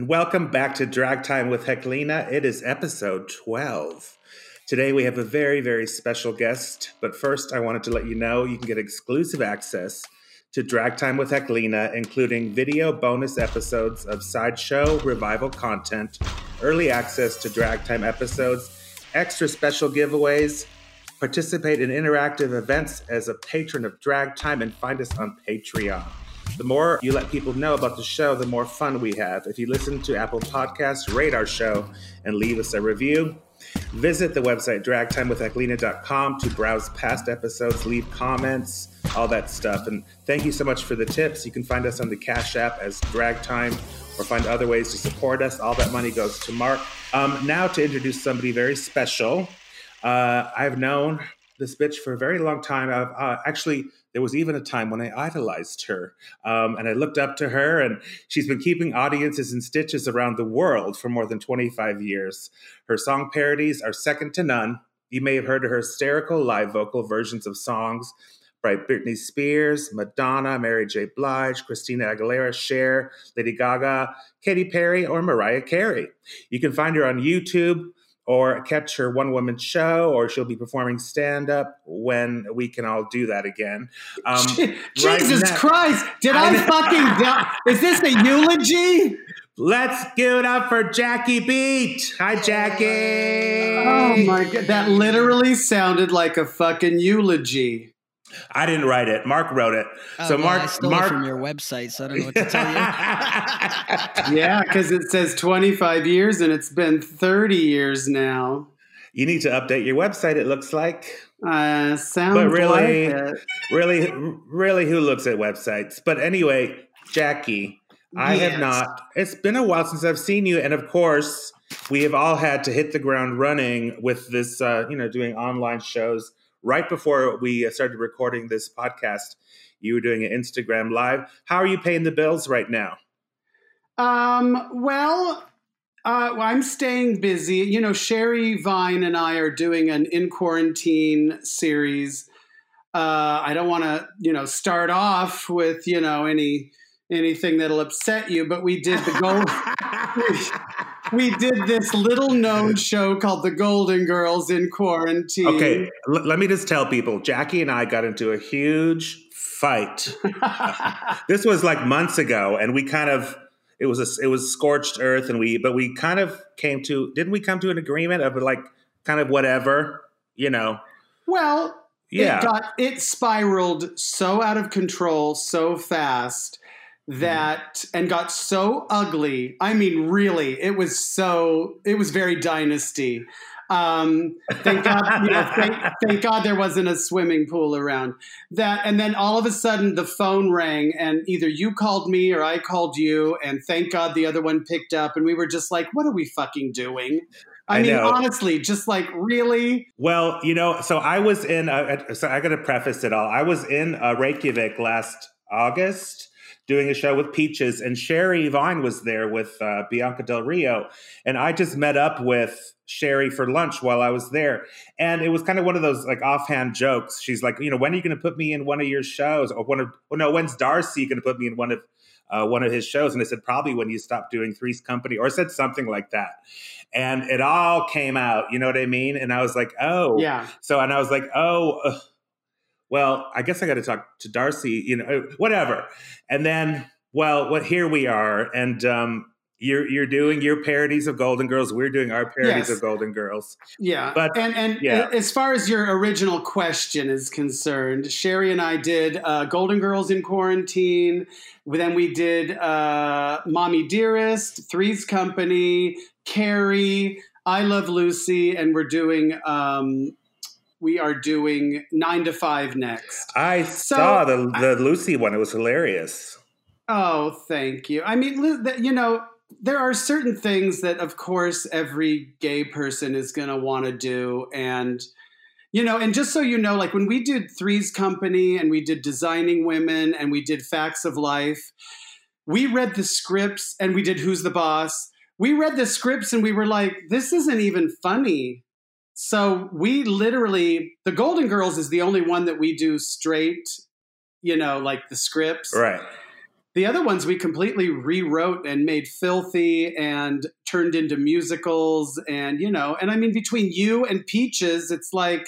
And welcome back to Drag Time with Heklina. It is episode 12. Today we have a very, very special guest, but first I wanted to let you know you can get exclusive access to Drag Time with Heklina, including video bonus episodes of Sideshow Revival content, early access to Drag Time episodes, extra special giveaways, participate in interactive events as a patron of Drag Time, and find us on Patreon. The more you let people know about the show, the more fun we have. If you listen to Apple Podcasts, rate our show and leave us a review. Visit the website dragtimewithheklina.com to browse past episodes, leave comments, all that stuff. And thank you so much for the tips. You can find us on the Cash App as Drag Time or find other ways to support us. All that money goes to Mark. Um, now to introduce somebody very special. Uh, I've known this bitch for a very long time. I've uh, actually there was even a time when I idolized her. Um, and I looked up to her, and she's been keeping audiences in stitches around the world for more than 25 years. Her song parodies are second to none. You may have heard her hysterical live vocal versions of songs by Britney Spears, Madonna, Mary J. Blige, Christina Aguilera, Cher, Lady Gaga, Katy Perry, or Mariah Carey. You can find her on YouTube or catch her one woman show, or she'll be performing stand up when we can all do that again. Um, Jesus right Christ! Did I, I fucking? is this a eulogy? Let's give it up for Jackie Beat. Hi, Jackie. Oh my god, that literally sounded like a fucking eulogy. I didn't write it. Mark wrote it. Oh, so well, Mark, I stole Mark, it from your website, so I don't know what to tell you. yeah, because it says 25 years, and it's been 30 years now. You need to update your website. It looks like. Uh, sounds but really, like really, really, who looks at websites? But anyway, Jackie, I yes. have not. It's been a while since I've seen you, and of course, we have all had to hit the ground running with this. Uh, you know, doing online shows right before we started recording this podcast, you were doing an Instagram live. How are you paying the bills right now? Um, well, uh, I'm staying busy. You know, Sherry Vine and I are doing an in quarantine series. Uh, I don't want to, you know, start off with, you know, any anything that'll upset you, but we did the gold. we did this little known show called The Golden Girls in Quarantine. Okay, L- let me just tell people Jackie and I got into a huge fight. this was like months ago, and we kind of. It was a, it was scorched earth, and we but we kind of came to didn't we come to an agreement of like kind of whatever you know. Well, yeah, it got it spiraled so out of control so fast. That and got so ugly. I mean, really, it was so it was very dynasty. Um, thank God, you know, thank, thank, God there wasn't a swimming pool around. That and then all of a sudden the phone rang, and either you called me or I called you, and thank God the other one picked up, and we were just like, "What are we fucking doing?" I, I mean, know. honestly, just like really. Well, you know, so I was in. Uh, so I got to preface it all. I was in uh, Reykjavik last August doing a show with Peaches, and Sherry Vine was there with uh, Bianca Del Rio, and I just met up with Sherry for lunch while I was there, and it was kind of one of those like offhand jokes. She's like, you know, when are you going to put me in one of your shows, or one of, well, no, when's Darcy going to put me in one of uh, one of his shows? And I said, probably when you stop doing Three's Company, or I said something like that. And it all came out, you know what I mean? And I was like, oh, yeah. So, and I was like, oh, uh, well, I guess I got to talk to Darcy, you know, whatever. And then, well, what here we are, and um, you're you're doing your parodies of Golden Girls. We're doing our parodies yes. of Golden Girls. Yeah, but and and yeah. as far as your original question is concerned, Sherry and I did uh, Golden Girls in quarantine. Then we did uh, Mommy Dearest, Three's Company, Carrie, I Love Lucy, and we're doing um, we are doing nine to five next. I so, saw the the Lucy one; it was hilarious. Oh, thank you. I mean, you know, there are certain things that, of course, every gay person is going to want to do, and you know, and just so you know, like when we did Three's Company and we did Designing Women and we did Facts of Life, we read the scripts and we did Who's the Boss. We read the scripts and we were like, this isn't even funny. So we literally, the Golden Girls is the only one that we do straight, you know, like the scripts. Right. The other ones we completely rewrote and made filthy and turned into musicals. And, you know, and I mean, between you and Peaches, it's like,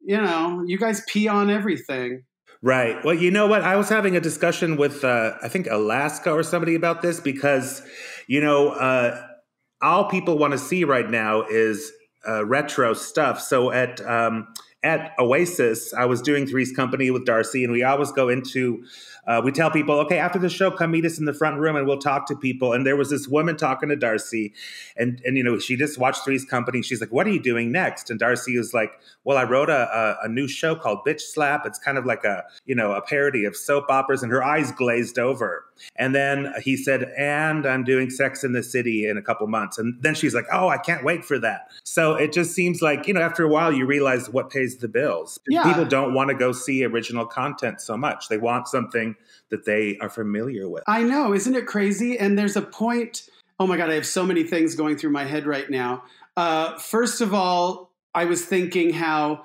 you know, you guys pee on everything. Right. Well, you know what? I was having a discussion with, uh, I think, Alaska or somebody about this because, you know, uh, all people want to see right now is uh, retro stuff. So at um, at Oasis, I was doing Three's Company with Darcy, and we always go into uh, we tell people, okay, after the show, come meet us in the front room and we'll talk to people. And there was this woman talking to Darcy, and and you know she just watched Three's Company. She's like, "What are you doing next?" And Darcy was like, "Well, I wrote a, a, a new show called Bitch Slap. It's kind of like a you know a parody of soap operas." And her eyes glazed over. And then he said, "And I'm doing Sex in the City in a couple months." And then she's like, "Oh, I can't wait for that." So it just seems like you know after a while you realize what pays the bills. Yeah. People don't want to go see original content so much. They want something that they are familiar with. I know, isn't it crazy? And there's a point. Oh my God, I have so many things going through my head right now. Uh, first of all, I was thinking how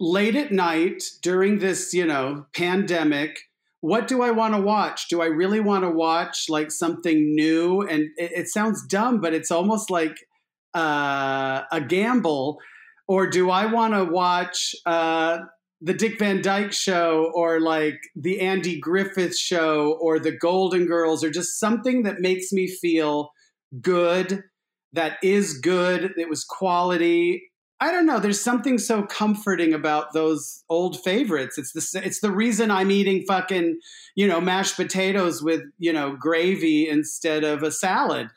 late at night during this, you know, pandemic, what do I want to watch? Do I really want to watch like something new? And it, it sounds dumb, but it's almost like uh, a gamble. Or do I want to watch uh, the Dick Van Dyke show or like the Andy Griffith show or the Golden Girls or just something that makes me feel good, that is good, that was quality. I don't know. There's something so comforting about those old favorites. It's the it's the reason I'm eating fucking you know mashed potatoes with you know gravy instead of a salad.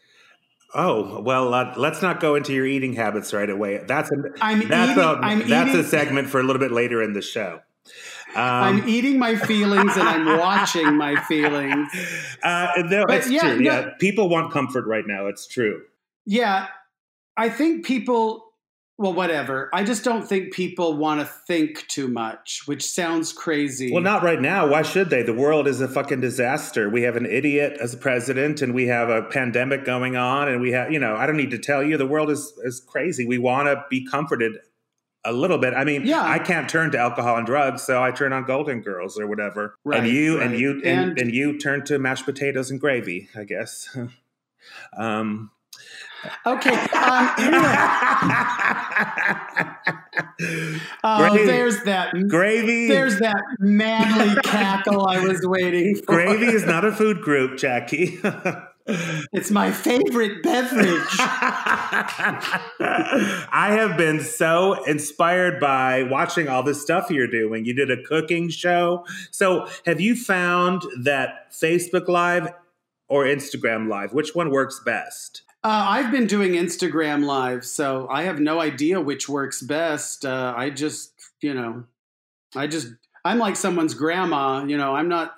Oh well, uh, let's not go into your eating habits right away. That's a I'm that's eating, a I'm that's eating, a segment for a little bit later in the show. Um, I'm eating my feelings and I'm watching my feelings. Uh, no, but it's yeah, true. No, yeah, people want comfort right now. It's true. Yeah, I think people well, whatever. I just don't think people want to think too much, which sounds crazy. Well, not right now. Why should they? The world is a fucking disaster. We have an idiot as a president, and we have a pandemic going on, and we have, you know, I don't need to tell you, the world is is crazy. We want to be comforted a little bit. I mean, yeah. I can't turn to alcohol and drugs, so I turn on Golden Girls or whatever. Right, and you right. and you and, and, and you turn to mashed potatoes and gravy, I guess. um, Okay. Um, anyway. oh, there's that gravy. There's that manly cackle I was waiting for. Gravy is not a food group, Jackie. it's my favorite beverage. I have been so inspired by watching all this stuff you're doing. You did a cooking show. So, have you found that Facebook Live or Instagram Live, which one works best? Uh, I've been doing Instagram Live, so I have no idea which works best. Uh, I just, you know, I just, I'm like someone's grandma. You know, I'm not,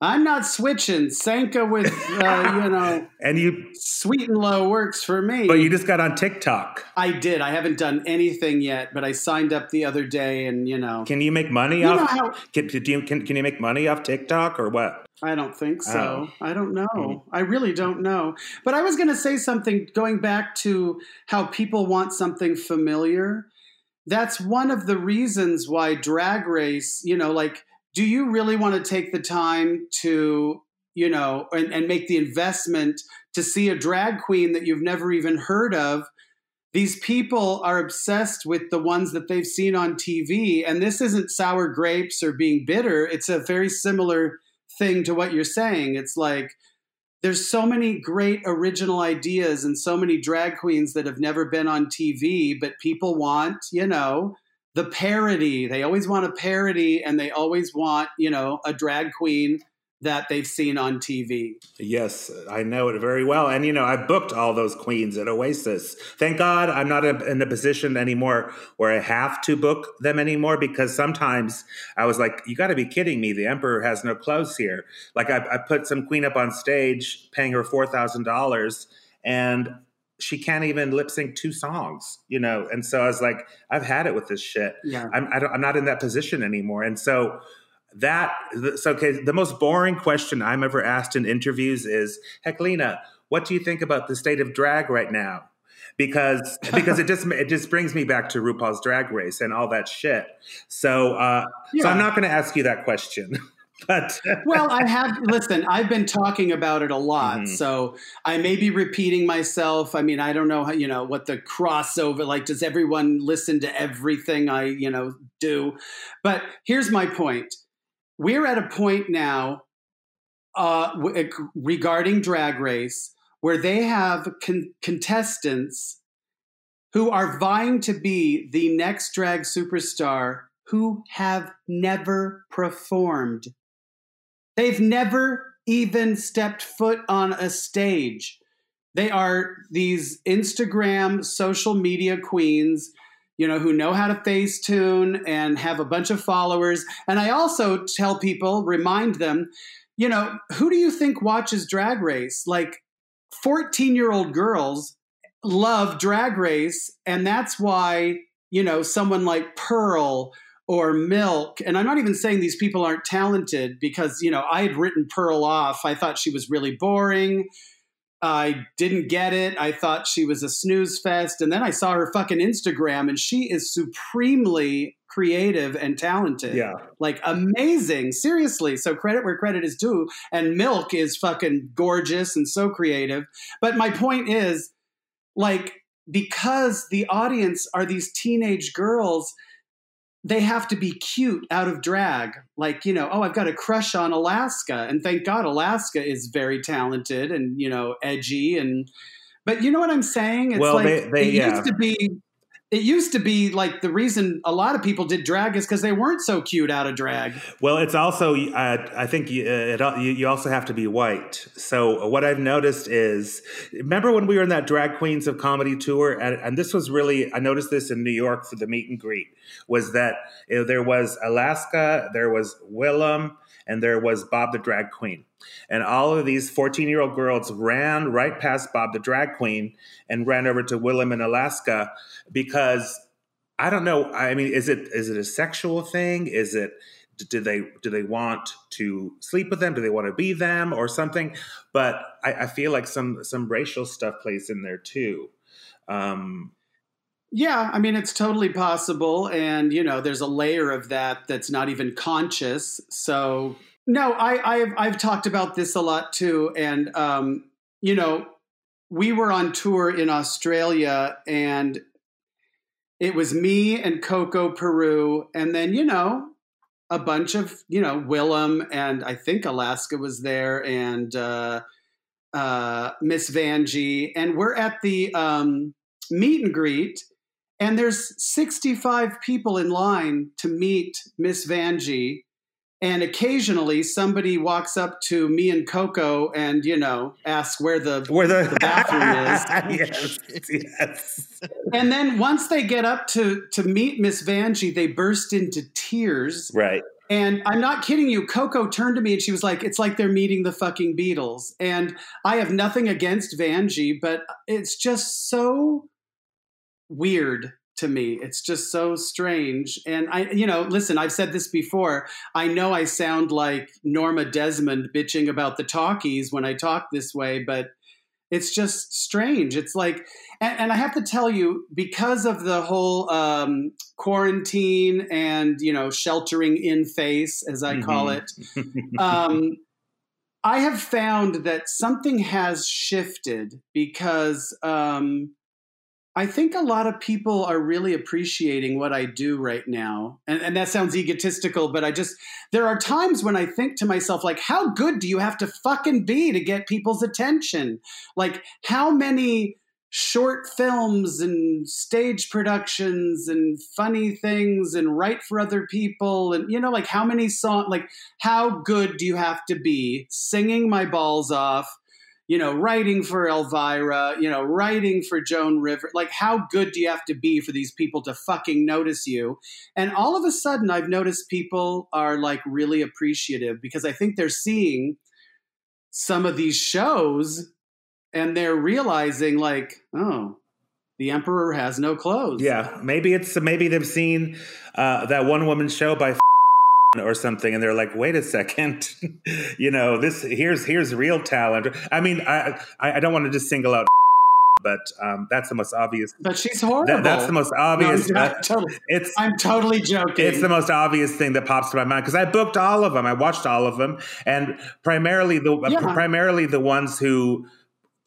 I'm not switching. Sanka with, uh, you know, and you sweet and low works for me. But you just got on TikTok. I did. I haven't done anything yet, but I signed up the other day, and you know, can you make money you off? How, can, you, can, can you make money off TikTok or what? I don't think so. Oh. I don't know. Mm-hmm. I really don't know. But I was going to say something going back to how people want something familiar. That's one of the reasons why Drag Race, you know, like, do you really want to take the time to, you know, and, and make the investment to see a drag queen that you've never even heard of? These people are obsessed with the ones that they've seen on TV. And this isn't sour grapes or being bitter, it's a very similar thing to what you're saying. It's like there's so many great original ideas and so many drag queens that have never been on TV, but people want, you know, the parody. They always want a parody and they always want, you know, a drag queen that they've seen on TV. Yes, I know it very well. And, you know, I booked all those queens at Oasis. Thank God I'm not in a position anymore where I have to book them anymore because sometimes I was like, you got to be kidding me. The Emperor has no clothes here. Like, I, I put some queen up on stage, paying her $4,000, and she can't even lip sync two songs, you know? And so I was like, I've had it with this shit. Yeah. I'm, I am not in that position anymore. And so, that so okay the most boring question i'm ever asked in interviews is Heklina, what do you think about the state of drag right now because because it just it just brings me back to RuPaul's Drag Race and all that shit. So uh, yeah. so I'm not going to ask you that question. but well, I have listen. I've been talking about it a lot, mm-hmm. so I may be repeating myself. I mean, I don't know how you know what the crossover like. Does everyone listen to everything I you know do? But here's my point: we're at a point now uh, regarding Drag Race where they have con- contestants who are vying to be the next drag superstar who have never performed. They've never even stepped foot on a stage. They are these Instagram social media queens, you know, who know how to Facetune and have a bunch of followers. And I also tell people, remind them, you know, who do you think watches Drag Race? Like 14 year old girls love Drag Race. And that's why, you know, someone like Pearl or Milk, and I'm not even saying these people aren't talented because, you know, I had written Pearl off. I thought she was really boring. I didn't get it. I thought she was a snooze fest. And then I saw her fucking Instagram and she is supremely creative and talented. Yeah. Like amazing. Seriously. So credit where credit is due. And Milk is fucking gorgeous and so creative. But my point is like, because the audience are these teenage girls they have to be cute out of drag. Like, you know, oh, I've got a crush on Alaska. And thank God Alaska is very talented and, you know, edgy. And, but you know what I'm saying? It's well, like, they, they, it yeah. used to be it used to be like the reason a lot of people did drag is because they weren't so cute out of drag. Well, it's also uh, I think you, uh, it, you also have to be white. So what I've noticed is, remember when we were in that drag queens of comedy tour, and, and this was really I noticed this in New York for the meet and greet was that you know, there was Alaska, there was Willam, and there was Bob the drag queen. And all of these 14 year old girls ran right past Bob the drag queen and ran over to Willam in Alaska because I don't know. I mean, is it is it a sexual thing? Is it do they do they want to sleep with them? Do they want to be them or something? But I, I feel like some some racial stuff plays in there too. Um, yeah, I mean it's totally possible, and you know, there's a layer of that that's not even conscious. So no, I, I've I've talked about this a lot too, and um, you know, we were on tour in Australia, and it was me and Coco Peru, and then you know, a bunch of you know Willam, and I think Alaska was there, and uh, uh, Miss Vanjie, and we're at the um, meet and greet, and there's 65 people in line to meet Miss Vanjie and occasionally somebody walks up to me and Coco and, you know, asks where the, where the, the bathroom is. yes, yes. And then once they get up to, to meet Miss Vanjie, they burst into tears. Right. And I'm not kidding you. Coco turned to me and she was like, it's like they're meeting the fucking Beatles. And I have nothing against Vanjie, but it's just so weird to me. It's just so strange. And I, you know, listen, I've said this before. I know I sound like Norma Desmond bitching about the talkies when I talk this way, but it's just strange. It's like, and, and I have to tell you, because of the whole um, quarantine and, you know, sheltering in face, as I mm-hmm. call it, um, I have found that something has shifted because, um, I think a lot of people are really appreciating what I do right now. And, and, that sounds egotistical, but I just, there are times when I think to myself, like, how good do you have to fucking be to get people's attention? Like, how many short films and stage productions and funny things and write for other people? And, you know, like, how many songs, like, how good do you have to be singing my balls off? You know, writing for Elvira, you know, writing for Joan River. Like, how good do you have to be for these people to fucking notice you? And all of a sudden, I've noticed people are like really appreciative because I think they're seeing some of these shows and they're realizing, like, oh, the emperor has no clothes. Yeah, maybe it's maybe they've seen uh, that one woman show by or something and they're like wait a second you know this here's here's real talent i mean i i don't want to just single out but um, that's the most obvious. But she's horrible. That, that's the most obvious. No, I'm, totally, it's I'm totally joking. It's the most obvious thing that pops to my mind because I booked all of them. I watched all of them, and primarily the yeah. primarily the ones who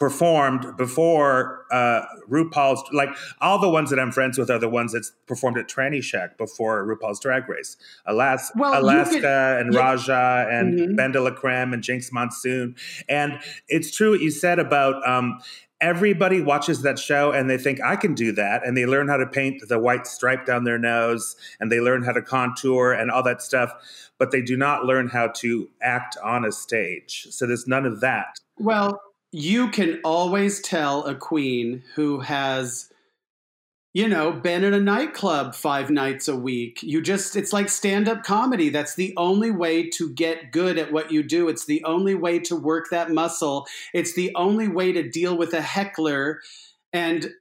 performed before uh, RuPaul's like all the ones that I'm friends with are the ones that performed at Tranny Shack before RuPaul's Drag Race. Alaska, well, Alaska and yeah. Raja and mm-hmm. Ben de la Creme and Jinkx Monsoon. And it's true what you said about um, everybody watches that show and they think I can do that and they learn how to paint the white stripe down their nose and they learn how to contour and all that stuff but they do not learn how to act on a stage so there's none of that well you can always tell a queen who has you know been in a nightclub five nights a week. You just it's like stand-up comedy. That's the only way to get good at what you do. It's the only way to work that muscle. It's the only way to deal with a heckler. And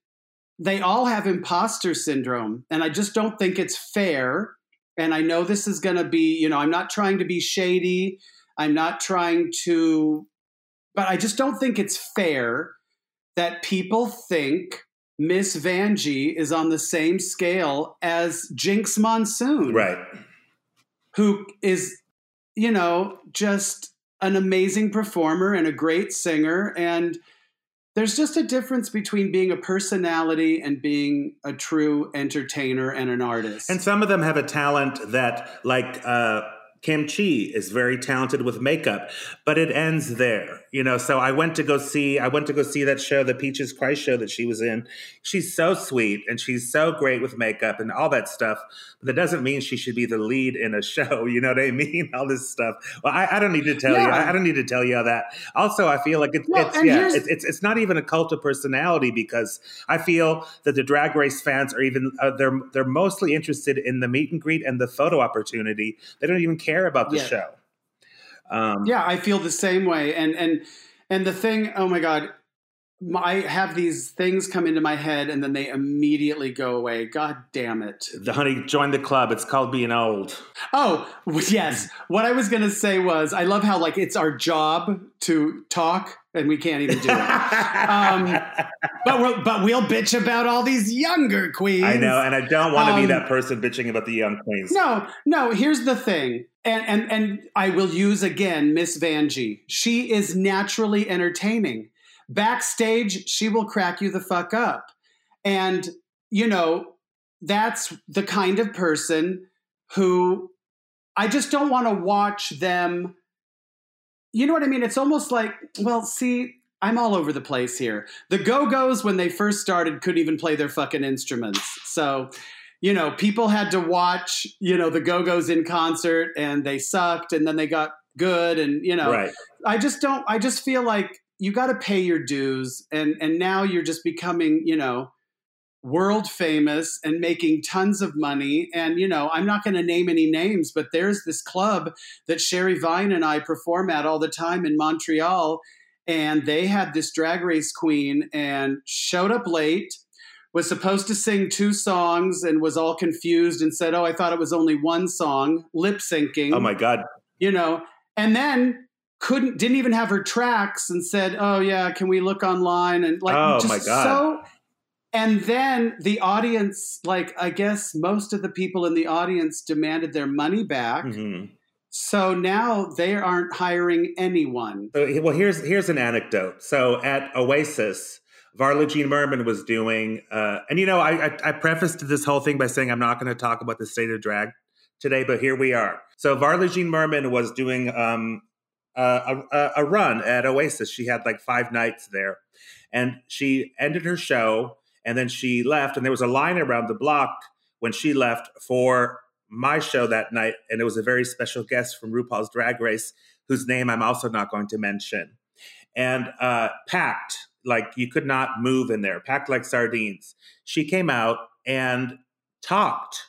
they all have imposter syndrome. And i just don't think it's fair. And i know this is going to be you know i'm not trying to be shady. I'm not trying to but I just don't think it's fair that people think Miss Vanjie is on the same scale as Jinkx Monsoon. Right. Who is, you know, just an amazing performer and a great singer. And there's just a difference between being a personality and being a true entertainer and an artist. And some of them have a talent that, like, uh, Kim Chi is very talented with makeup, but it ends there, you know. So I went to go see, I went to go see that show, the Peaches Christ show that she was in. She's so sweet and she's so great with makeup and all that stuff. But that doesn't mean she should be the lead in a show. You know what I mean? All this stuff. Well, I, I don't need to tell yeah. you. I, I, don't need to tell you all that. Also, I feel like it's, well, it's yeah, it's, it's, it's not even a cult of personality because I feel that the Drag Race fans are even uh, they're they're mostly interested in the meet and greet and the photo opportunity. They don't even care about the yeah. show. Um, yeah, I feel the same way. And and and the thing, oh my god, I have these things come into my head and then they immediately go away. God damn it. The honey, join the club. It's called being old. Oh, yes. what I was going to say was I love how, like, it's our job to talk and we can't even do it. um, but, we'll, but we'll bitch about all these younger queens. I know. And I don't want to um, be that person bitching about the young queens. No, no. Here's the thing. And, and, and I will use again Miss Vanjie. She is naturally entertaining backstage she will crack you the fuck up. And you know that's the kind of person who i just don't want to watch them you know what i mean? It's almost like well see i'm all over the place here. The go-go's when they first started couldn't even play their fucking instruments. So you know people had to watch you know the go-go's in concert and they sucked and then they got good and you know right. i just don't i just feel like you got to pay your dues and and now you're just becoming you know world famous and making tons of money. And you know i'm not going to name any names but there's this club that sherry vine and i perform at all the time in montreal and they had this drag race queen and showed up late was supposed to sing two songs and was all confused and said oh i thought it was only one song lip syncing. Oh my god. You know and then couldn't didn't even have her tracks and said, "Oh yeah, can we look online?" and like oh, my God. so and then the audience like I guess most of the people in the audience demanded their money back. Mm-hmm. So now they aren't hiring anyone. well, here's here's an anecdote. So at Oasis, Varla Jean Merman was doing, uh, and you know, I, I, I prefaced this whole thing by saying I'm not going to talk about the state of drag today, but here we are. So Varla Jean Merman was doing um, a, a run at Oasis. She had like five nights there, and she ended her show, and then she left, and there was a line around the block when she left for my show that night, and it was a very special guest from RuPaul's Drag Race, whose name I'm also not going to mention, and uh, packed like you could not move in there, packed like sardines. She came out and talked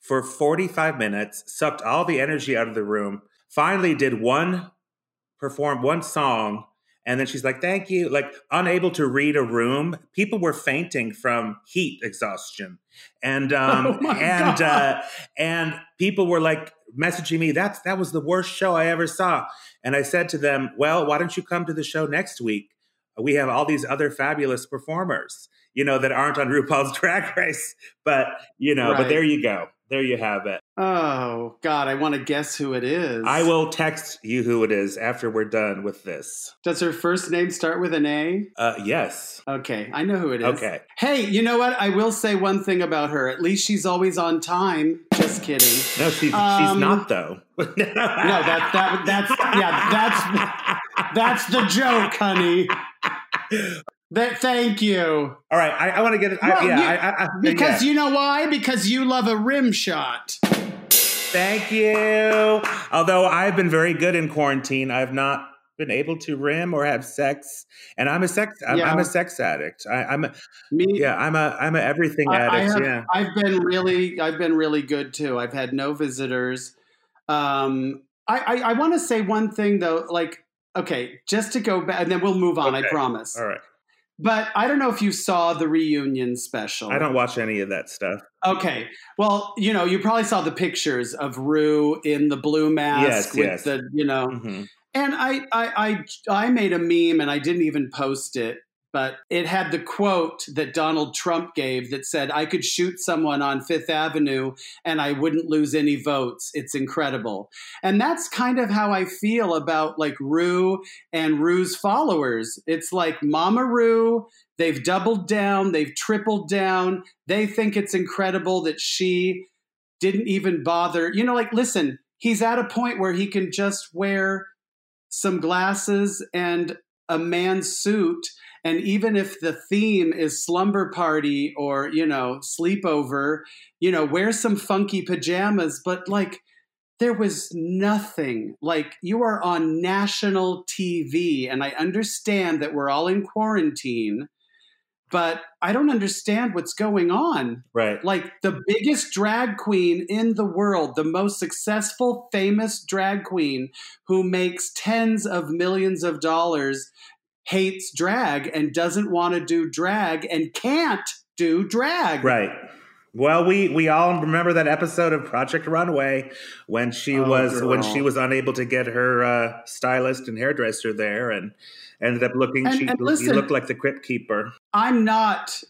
for 45 minutes, sucked all the energy out of the room, finally did one perform one song and then she's like thank you like unable to read a room people were fainting from heat exhaustion and um oh and uh and people were like messaging me that's that was the worst show i ever saw and i said to them well why don't you come to the show next week we have all these other fabulous performers, you know, that aren't on RuPaul's Drag Race. But you know, right. but there you go. There you have it. Oh God, I want to guess who it is. I will text you who it is after we're done with this. Does her first name start with an A? Uh, yes. Okay, I know who it is. Okay. Hey, you know what? I will say one thing about her. At least she's always on time. Just kidding. No, she's um, she's not though. no, that that that's yeah, that's that's the joke, honey. That, thank you. All right, I, I want to get it. Well, yeah, you, I, I, because yeah. you know why? Because you love a rim shot. Thank you. Although I've been very good in quarantine, I've not been able to rim or have sex, and I'm a sex. I'm, yeah. I'm a sex addict. I, am a, Me, yeah. I'm a I'm a everything I, addict. I have, yeah. I've been really I've been really good too. I've had no visitors. Um, I I, I want to say one thing though. Like, okay, just to go back, and then we'll move on. Okay. I promise. All right. But I don't know if you saw the reunion special. I don't watch any of that stuff. Okay. Well, you know, you probably saw the pictures of Rue in the blue mask yes, with yes. the, you know. Mm-hmm. And I, I I I made a meme and I didn't even post it but it had the quote that Donald Trump gave that said, I could shoot someone on Fifth Avenue and I wouldn't lose any votes. It's incredible. And that's kind of how I feel about like Ru and Ru's followers. It's like Mama Ru, they've doubled down, they've tripled down. They think it's incredible that she didn't even bother. You know, like, listen, he's at a point where he can just wear some glasses and a man's suit and even if the theme is slumber party or, you know, sleepover, you know, wear some funky pajamas, but like there was nothing. Like you are on national TV, and I understand that we're all in quarantine, but I don't understand what's going on. Right. Like the biggest drag queen in the world, the most successful, famous drag queen who makes tens of millions of dollars hates drag and doesn't want to do drag and can't do drag. Right. Well, we we all remember that episode of Project Runway when she oh, was girl. when she was unable to get her uh, stylist and hairdresser there, and ended up looking and, she and listen, looked like the crypt keeper. I'm not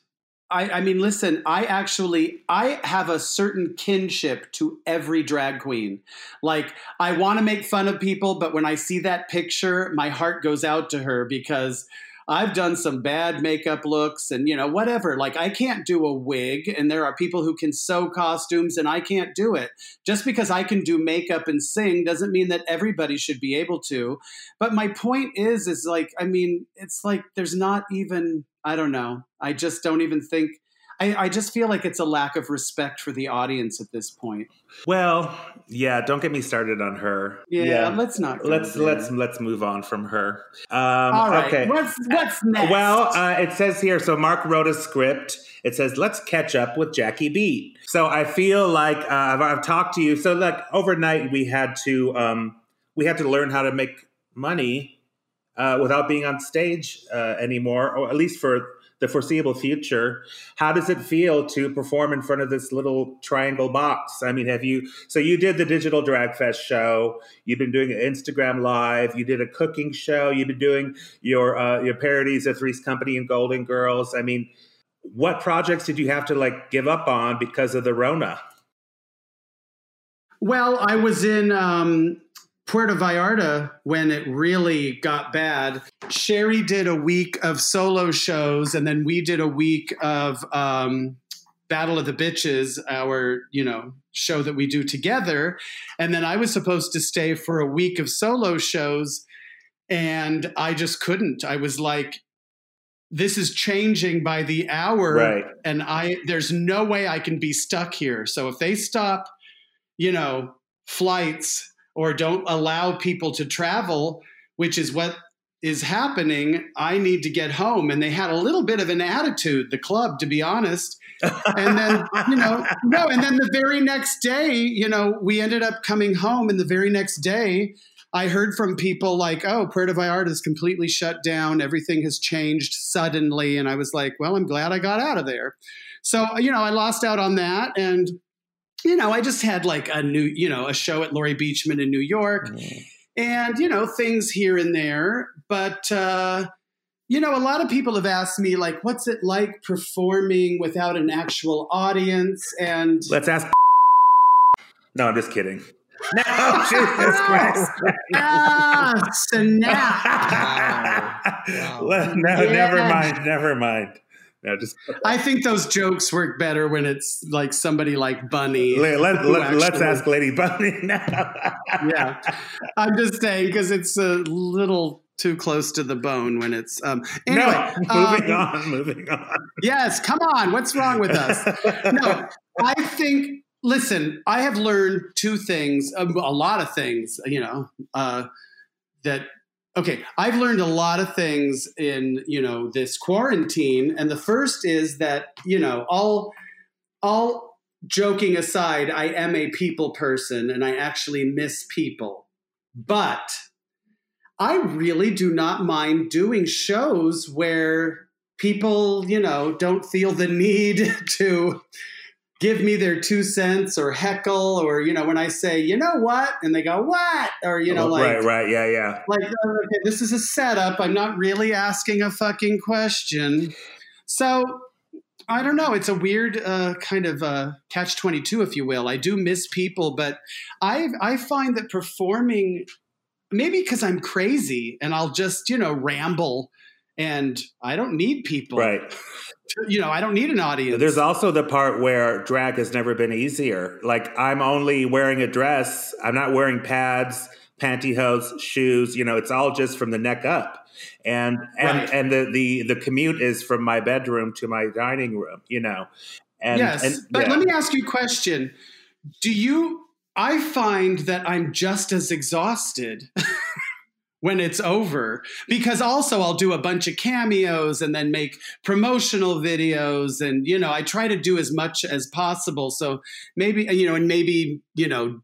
I, I mean, listen, I actually I have a certain kinship to every drag queen. Like, I want to make fun of people, but when I see that picture, my heart goes out to her because I've done some bad makeup looks and you know whatever. Like I can't do a wig and there are people who can sew costumes and I can't do it. Just because I can do makeup and sing doesn't mean that everybody should be able to. But my point is is like I mean, it's like there's not even I don't know. I just don't even think. I, I, just feel like it's a lack of respect for the audience at this point. Well, yeah, don't get me started on her. Yeah, yeah. let's not. Let's there. let's let's move on from her. Um, All right. Okay. What's what's next? Well, uh, it says here. So Mark wrote a script. It says, "Let's catch up with Jackie Beat." So I feel like uh, I've, I've, talked to you. So like overnight, we had to um, we had to learn how to make money uh, without being on stage uh, anymore, or at least for the foreseeable future. How does it feel to perform in front of this little triangle box? I mean, have you? So you did the digital drag fest show. You've been doing an Instagram live. You did a cooking show. You've been doing your uh, your parodies of Three's Company and Golden Girls. I mean, what projects did you have to like give up on because of the Rona? Well, I was in um, Puerto Vallarta, when it really got bad, Sherry did a week of solo shows, and then we did a week of um, Battle of the Bitches, our you know show that we do together, and then I was supposed to stay for a week of solo shows, and I just couldn't. I was like, this is changing by the hour, right. and I there's no way I can be stuck here. So if they stop, you know, flights or don't allow people to travel, which is what is happening. I need to get home. And they had a little bit of an attitude, the club, to be honest. and then, you know, no, and then the very next day, you know, we ended up coming home, and the very next day, I heard from people like, oh, Puerto Vallarta is completely shut down. Everything has changed suddenly. And I was like, well, I'm glad I got out of there. So, you know, I lost out on that. And you know, I just had like a new, you know, a show at Laurie Beechman in New York mm. and, you know, things here and there. But, uh, you know, a lot of people have asked me, like, what's it like performing without an actual audience? And let's ask. No, I'm just kidding. No, Jesus Christ. ah, snap. Wow. Wow. no, yeah. never mind. Never mind. No, just. I think those jokes work better when it's like somebody like Bunny. Let, let, let, us ask Lady Bunny now. yeah. I'm just saying because it's a little too close to the bone when it's um anyway no, moving um, on moving on yes come on what's wrong with us no i think listen i have learned two things um, a lot of things you know uh that okay i've learned a lot of things in you know this quarantine and the first is that you know all all joking aside i am a people person and i actually miss people. But I really do not mind doing shows where people, you know, don't feel the need to give me their two cents or heckle or you know when I say you know what? and they go what? or you know like right right yeah yeah. like okay, this is a setup. I'm not really asking a fucking question. So I don't know. It's a weird uh, kind of uh, catch 22 if you will. I do miss people but I I find that performing maybe because I'm crazy and I'll just, you know, ramble and I don't need people. Right. You know, I don't need an audience. There's also the part where drag has never been easier. Like I'm only wearing a dress. I'm not wearing pads, pantyhose, shoes. You know, it's all just from the neck up. And and right. and the the the commute is from my bedroom to my dining room. You know. And, yes, and, but yeah. let me ask you a question. Do you I find that I'm just as exhausted when it's over. Because also I'll do a bunch of cameos and then make promotional videos and you know I try to do as much as possible. So maybe you know and maybe you know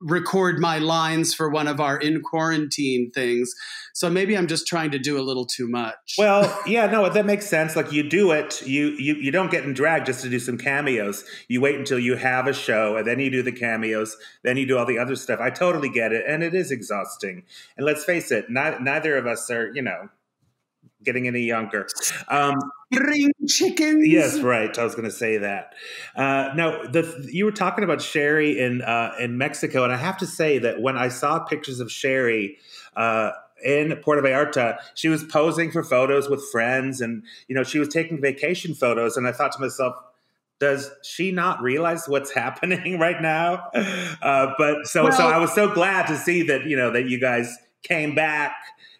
record my lines for one of our in quarantine things. So maybe I'm just trying to do a little too much. Well, yeah, no, that makes sense. Like you do it, you you you don't get in drag just to do some cameos. You wait until you have a show and then you do the cameos, then you do all the other stuff. I totally get it and it is exhausting. And let's face it, not, neither of us are, you know, getting any younger. Um, Spring chickens. Yes, right. I was going to say that. Uh, no, the you were talking about Sherry in uh, in Mexico, and I have to say that when I saw pictures of Sherry. Uh, in Puerto Vallarta, she was posing for photos with friends, and you know she was taking vacation photos. And I thought to myself, does she not realize what's happening right now? Uh, but so, well, so I was so glad to see that you know that you guys came back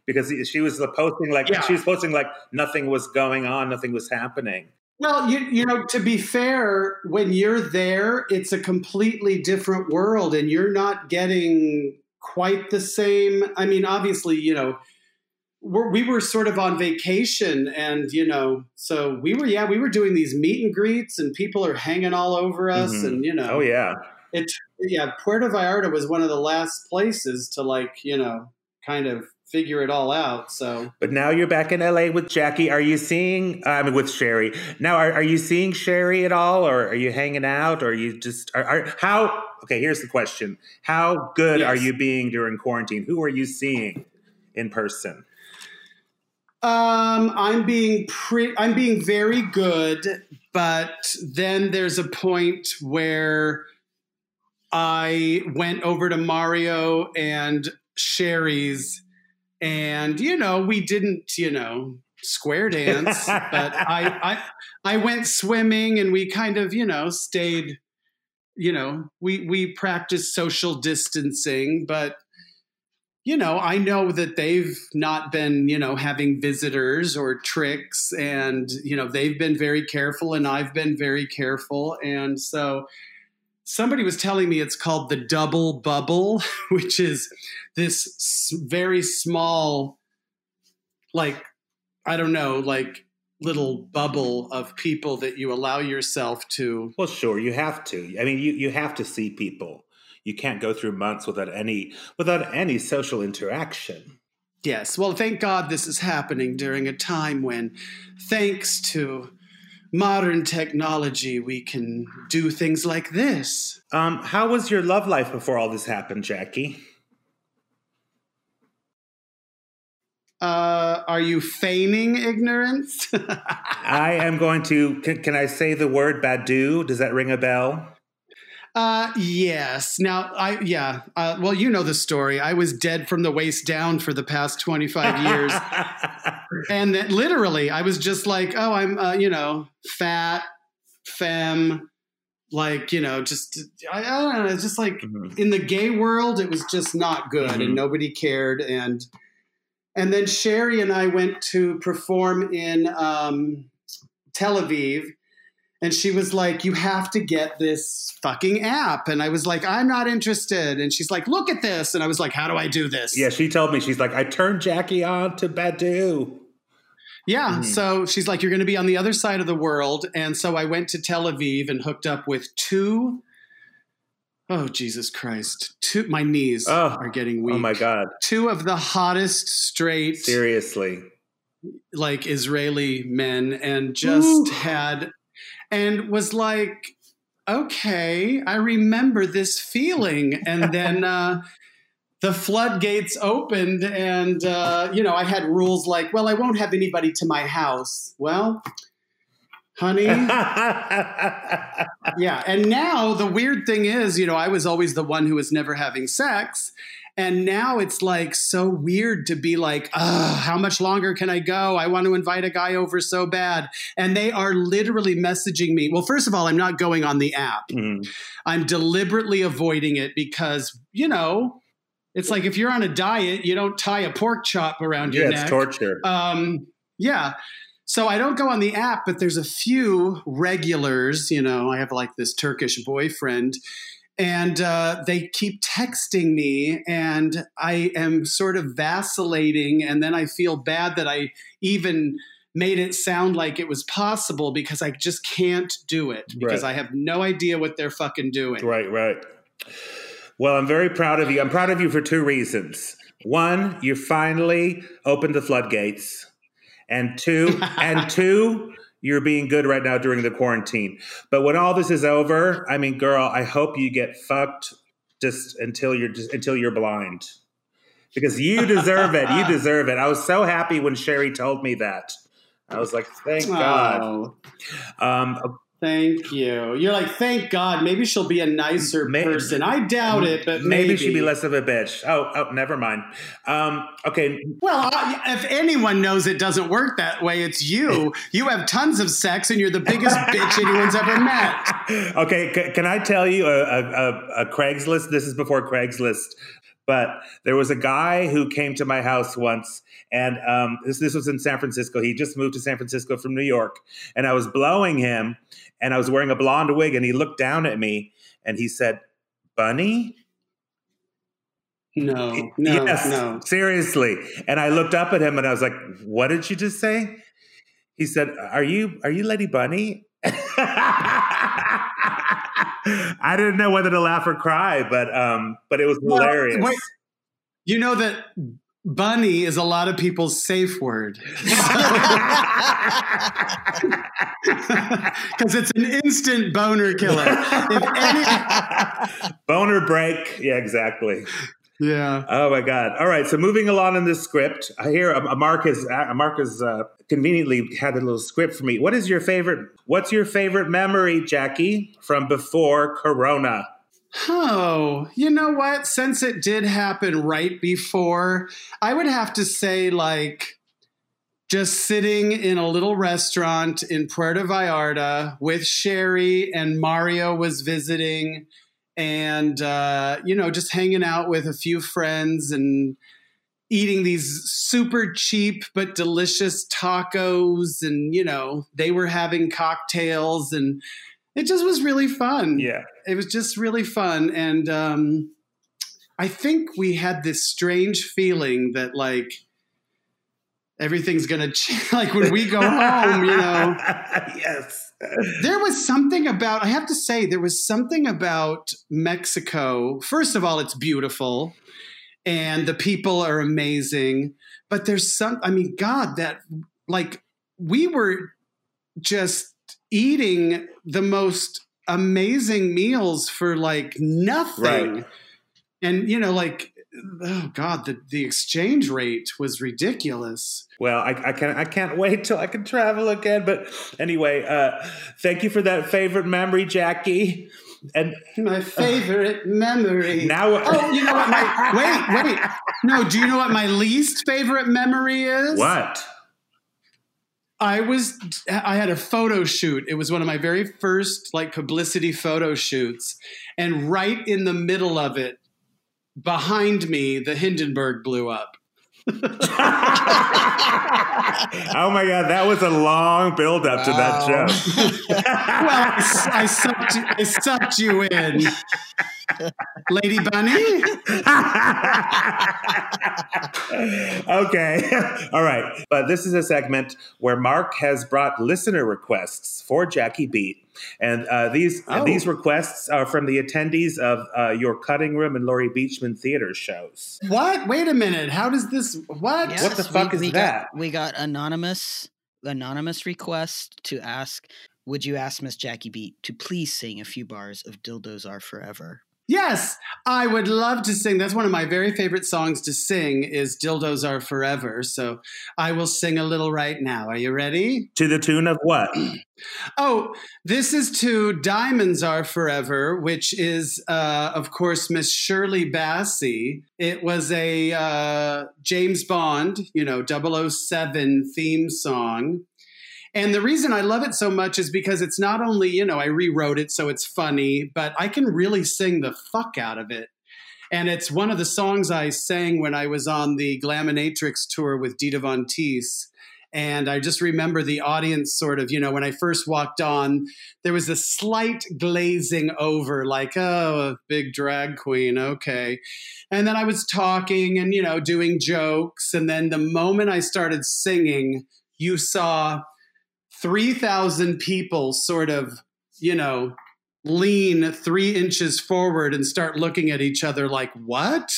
because she was posting like yeah. she was posting like nothing was going on, nothing was happening. Well, you you know, to be fair, when you're there, it's a completely different world, and you're not getting quite the same. I mean, obviously, you know, we're, we were sort of on vacation, and you know, so we were, yeah, we were doing these meet and greets, and people are hanging all over us, mm-hmm. and you know, oh yeah, it, yeah, Puerto Vallarta was one of the last places to like, you know, kind of figure it all out. So, but now you're back in LA with Jackie. Are you seeing? I mean, with Sherry. Now, are, are you seeing Sherry at all, or are you hanging out, or are you just are, are how? Okay, here's the question: How good yes. are you being during quarantine? Who are you seeing in person? Um, I'm being pre. I'm being very good, but then there's a point where. I went over to Mario and Sherry's and you know we didn't you know square dance but I, I i went swimming and we kind of you know stayed you know we we practiced social distancing but you know i know that they've not been you know having visitors or tricks and you know they've been very careful and i've been very careful. And so somebody was telling me it's called the double bubble which is this very small, like, I don't know, like little bubble of people that you allow yourself to. Well, sure, you have to. I mean, you, you have to see people. You can't go through months without any without any social interaction. Yes. Well, thank God this is happening during a time when, thanks to modern technology, we can do things like this. Um, how was your love life before all this happened, Jackie? Uh, are you feigning ignorance? I am going to. Can, can, I say the word Badoo? Does that ring a bell? Uh, yes. Now, I yeah. Uh, well, you know the story. I was dead from the waist down for the past twenty five years, and that literally, I was just like, oh, I'm uh, you know fat, femme, like you know just I, I don't know, just like mm-hmm. in the gay world, it was just not good, mm-hmm. and nobody cared, and and then Sherry and I went to perform in um, Tel Aviv. And she was like, You have to get this fucking app. And I was like, I'm not interested. And she's like, Look at this. And I was like, How do I do this? Yeah, she told me, She's like, I turned Jackie on to Badoo. Yeah. Mm-hmm. So she's like, You're going to be on the other side of the world. And so I went to Tel Aviv and hooked up with two Oh Jesus Christ! Two, my knees oh, are getting weak. Oh my God! Two of the hottest straight, seriously, like Israeli men, and just Ooh. had, and was like, okay, I remember this feeling, and then. uh the floodgates opened and uh, you know i had rules like well i won't have anybody to my house well honey. yeah. And now the weird thing is, you know, I was always the one who was never having sex. And now it's like so weird to be like, how much longer can I go? I want to invite a guy over so bad. And they are literally messaging me. Well, first of all, I'm not going on the app. Mm-hmm. I'm deliberately avoiding it because, you know, it's like if you're on a diet, you don't tie a pork chop around yeah, your neck. Yeah, it's torture. Um, yeah. So I don't go on the app, but there's a few regulars. You know, I have like this Turkish boyfriend, and uh, they keep texting me, and I am sort of vacillating. And then I feel bad that I even made it sound like it was possible because I just can't do it because right. I have no idea what they're fucking doing. Right, right. Well, I'm very proud of you. I'm proud of you for two reasons. One, you finally opened the floodgates and two, and two, you're being good right now during the quarantine. But when all this is over, I mean, girl, I hope you get fucked just until you're just until you're blind. Because you deserve it. You deserve it. I was so happy when Sherry told me that. I was like, thank God. Um, Thank you. You're like, thank God. Maybe she'll be a nicer maybe, person. I doubt it, but maybe. maybe she'll be less of a bitch. Oh, oh, never mind. Um, okay. Well, if anyone knows it doesn't work that way, it's you. You have tons of sex, and you're the biggest bitch anyone's ever met. Okay, c- can I tell you a, a, a Craigslist? This is before Craigslist but there was a guy who came to my house once, and um, this, this was in San Francisco. He just moved to San Francisco from New York, and I was blowing him, and I was wearing a blonde wig, and he looked down at me and he said, "Bunny." No, no, yes, no. Seriously. And I looked up at him and I was like, "What did you just say?" He said, "Are you are you Lady Bunny?" I didn't know whether to laugh or cry, but um, but it was well, hilarious. Wait, you know that bunny is a lot of people's safe word because it's an instant boner killer. Any- boner break, yeah, exactly. Yeah. Oh my God. All right. So moving along in this script, I hear a, Mark Mark has uh, conveniently had a little script for me. What is your favorite? What's your favorite memory, Jackie, from before Corona? Oh, you know what? Since it did happen right before, I would have to say like just sitting in a little restaurant in Puerto Vallarta with Sherry and Mario was visiting and uh, you know just hanging out with a few friends and eating these super cheap but delicious tacos. And you know they were having cocktails and it just was really fun. Yeah. It was just really fun. And um, i think we had this strange feeling that like everything's gonna ch- like when we go home you know. Yes there was something about, I have to say, there was something about Mexico. First of all, it's beautiful and the people are amazing. But there's some, I mean, God, that like we were just eating the most amazing meals for like nothing. Right. And, you know, like oh god, the the exchange rate was ridiculous. Well, I, I can't I can't wait till I can travel again. But anyway, uh, thank you for that favorite memory, Jackie. And my favorite memory. Now, oh, you know what? My, wait, wait. No, do you know what my least favorite memory is? What? I was I had a photo shoot. It was one of my very first like publicity photo shoots and right in the middle of it behind me the Hindenburg blew up. oh my god, that was a long build up wow. to that joke. well, I, I, sucked, I sucked you in. Lady Bunny? okay. All right. But this is a segment where Mark has brought listener requests for Jackie Beat. And uh, these oh. these requests are from the attendees of uh, your Cutting Room and Laurie Beechman theater shows. What? Wait a minute. How does this? What? Yes, what the fuck we, is we that? Got, we got anonymous anonymous request to ask. Would you ask Miss Jackie Beat to please sing a few bars of "Dildos Are Forever"? Yes, I would love to sing. That's one of my very favorite songs to sing is Dildos Are Forever. So I will sing a little right now. Are you ready? To the tune of what? oh, this is to Diamonds Are Forever, which is, uh, of course, Miss Shirley Bassey. It was a uh, James Bond, you know, 007 theme song. And the reason I love it so much is because it's not only, you know, I rewrote it so it's funny, but I can really sing the fuck out of it. And it's one of the songs I sang when I was on the Glamonatrix tour with Dita Von Teese. And I just remember the audience sort of, you know, when I first walked on, there was a slight glazing over, like, oh, a big drag queen, okay. And then I was talking and, you know, doing jokes. And then the moment I started singing, you saw 3,000 people sort of, you know, lean three inches forward and start looking at each other like, what?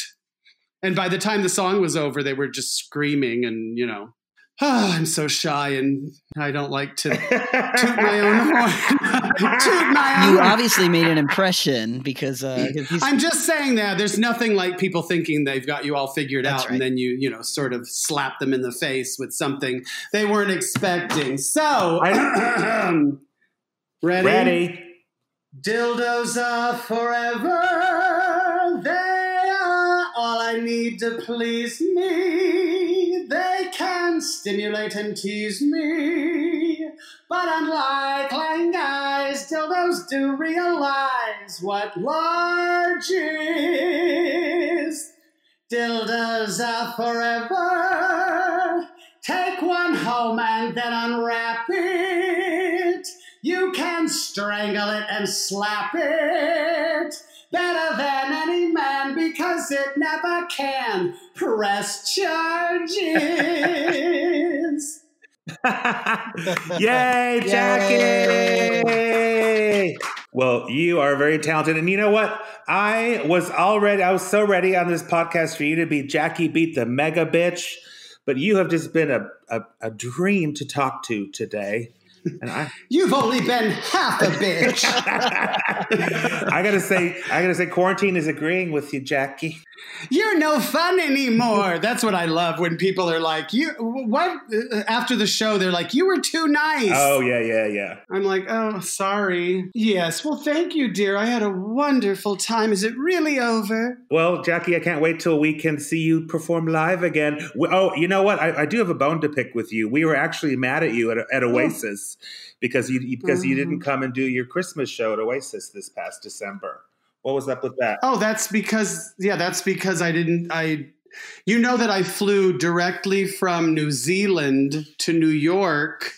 And by the time the song was over, they were just screaming and, you know, oh, I'm so shy and I don't like to toot my own horn. toot my own. You obviously made an impression because uh, I'm just saying that there's nothing like people thinking they've got you all figured That's out right. and then you, you know, sort of slap them in the face with something they weren't expecting. So, ready? Ready. Dildos are forever. They are all I need to please me. They can stimulate and tease me. But unlike lying guys, dildos do realize what large is. Dildos are forever. Take one home and then unwrap it. You can strangle it and slap it better than any man because it never can press charges. Yay, Jackie! Yay. Well, you are very talented. And you know what? I was already, I was so ready on this podcast for you to be Jackie Beat the Mega Bitch, but you have just been a, a, a dream to talk to today. And I, You've only been half a bitch. I gotta say, I gotta say, quarantine is agreeing with you, Jackie. You're no fun anymore. That's what I love when people are like, "You what?" Uh, after the show, they're like, "You were too nice." Oh yeah, yeah, yeah. I'm like, "Oh, sorry." Yes. Well, thank you, dear. I had a wonderful time. Is it really over? Well, Jackie, I can't wait till we can see you perform live again. Oh, you know what? I, I do have a bone to pick with you. We were actually mad at you at, at oh. Oasis oh. because you because mm-hmm. you didn't come and do your Christmas show at Oasis this past December. What was up with that? Oh, that's because yeah, that's because I didn't I you know that I flew directly from New Zealand to New York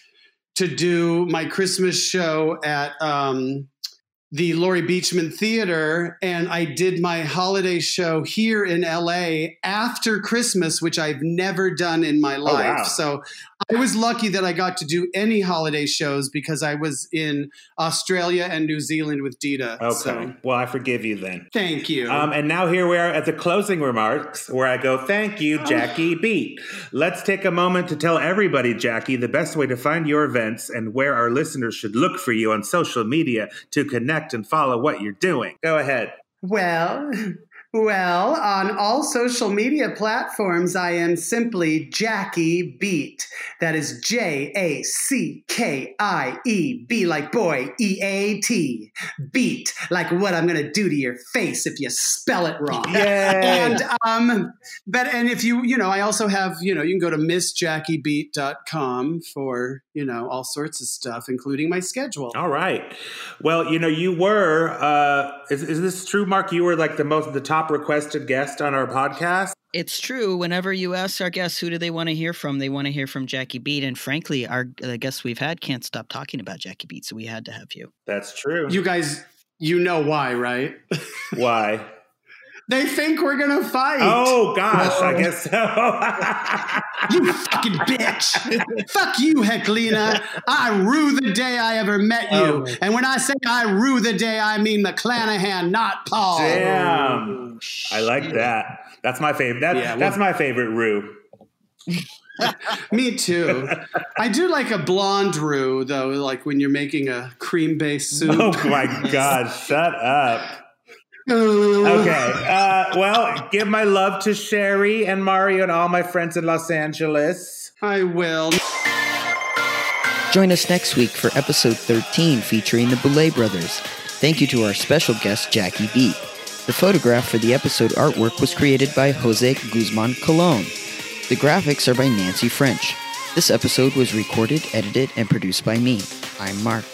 to do my Christmas show at um, the Laurie Beechman Theater, and I did my holiday show here in LA after Christmas, which I've never done in my life. Oh, wow. So I was lucky that I got to do any holiday shows because I was in Australia and New Zealand with Dita. Okay. So. Well, I forgive you then. Thank you. Um, and now here we are at the closing remarks where I go, Thank you, oh. Jackie Beat. Let's take a moment to tell everybody, Jackie, the best way to find your events and where our listeners should look for you on social media to connect and follow what you're doing. Go ahead. Well, Well, on all social media platforms, I am simply Jackie Beat. That is J A C K I E B like boy, E A T. Beat, like what I'm gonna do to your face if you spell it wrong. Yay. And um, but and if you you know, I also have you know, you can go to missjackiebeat.com for you know all sorts of stuff, including my schedule. All right. Well, you know, you were. Uh, is, is this true, Mark? You were like the most the top requested guest on our podcast. It's true. Whenever you ask our guests who do they want to hear from, they want to hear from Jackie Beat. And frankly, our the guests we've had can't stop talking about Jackie Beat, so we had to have you. That's true. You guys, you know why, right? Why? They think we're gonna fight. Oh gosh, I guess so. you fucking bitch! Fuck you, Heklina. I rue the day I ever met you. Oh. And when I say I rue the day, I mean McClanahan, not Paul. Damn, I oh, like that. That's my favorite. That, Yeah, well- that's my favorite Rue. Me too. I do like a blonde roux, though, like when you're making a cream based oh soup. Oh my God, shut up. Okay. Uh, well, give my love to Sherry and Mario and all my friends in Los Angeles. I will. Join us next week for episode 13 featuring the Boulet Brothers. Thank you to our special guest, Jackie Beat. The photograph for the episode artwork was created by Jose Guzman Colon. The graphics are by Nancy French. This episode was recorded, edited, and produced by me. I'm Mark.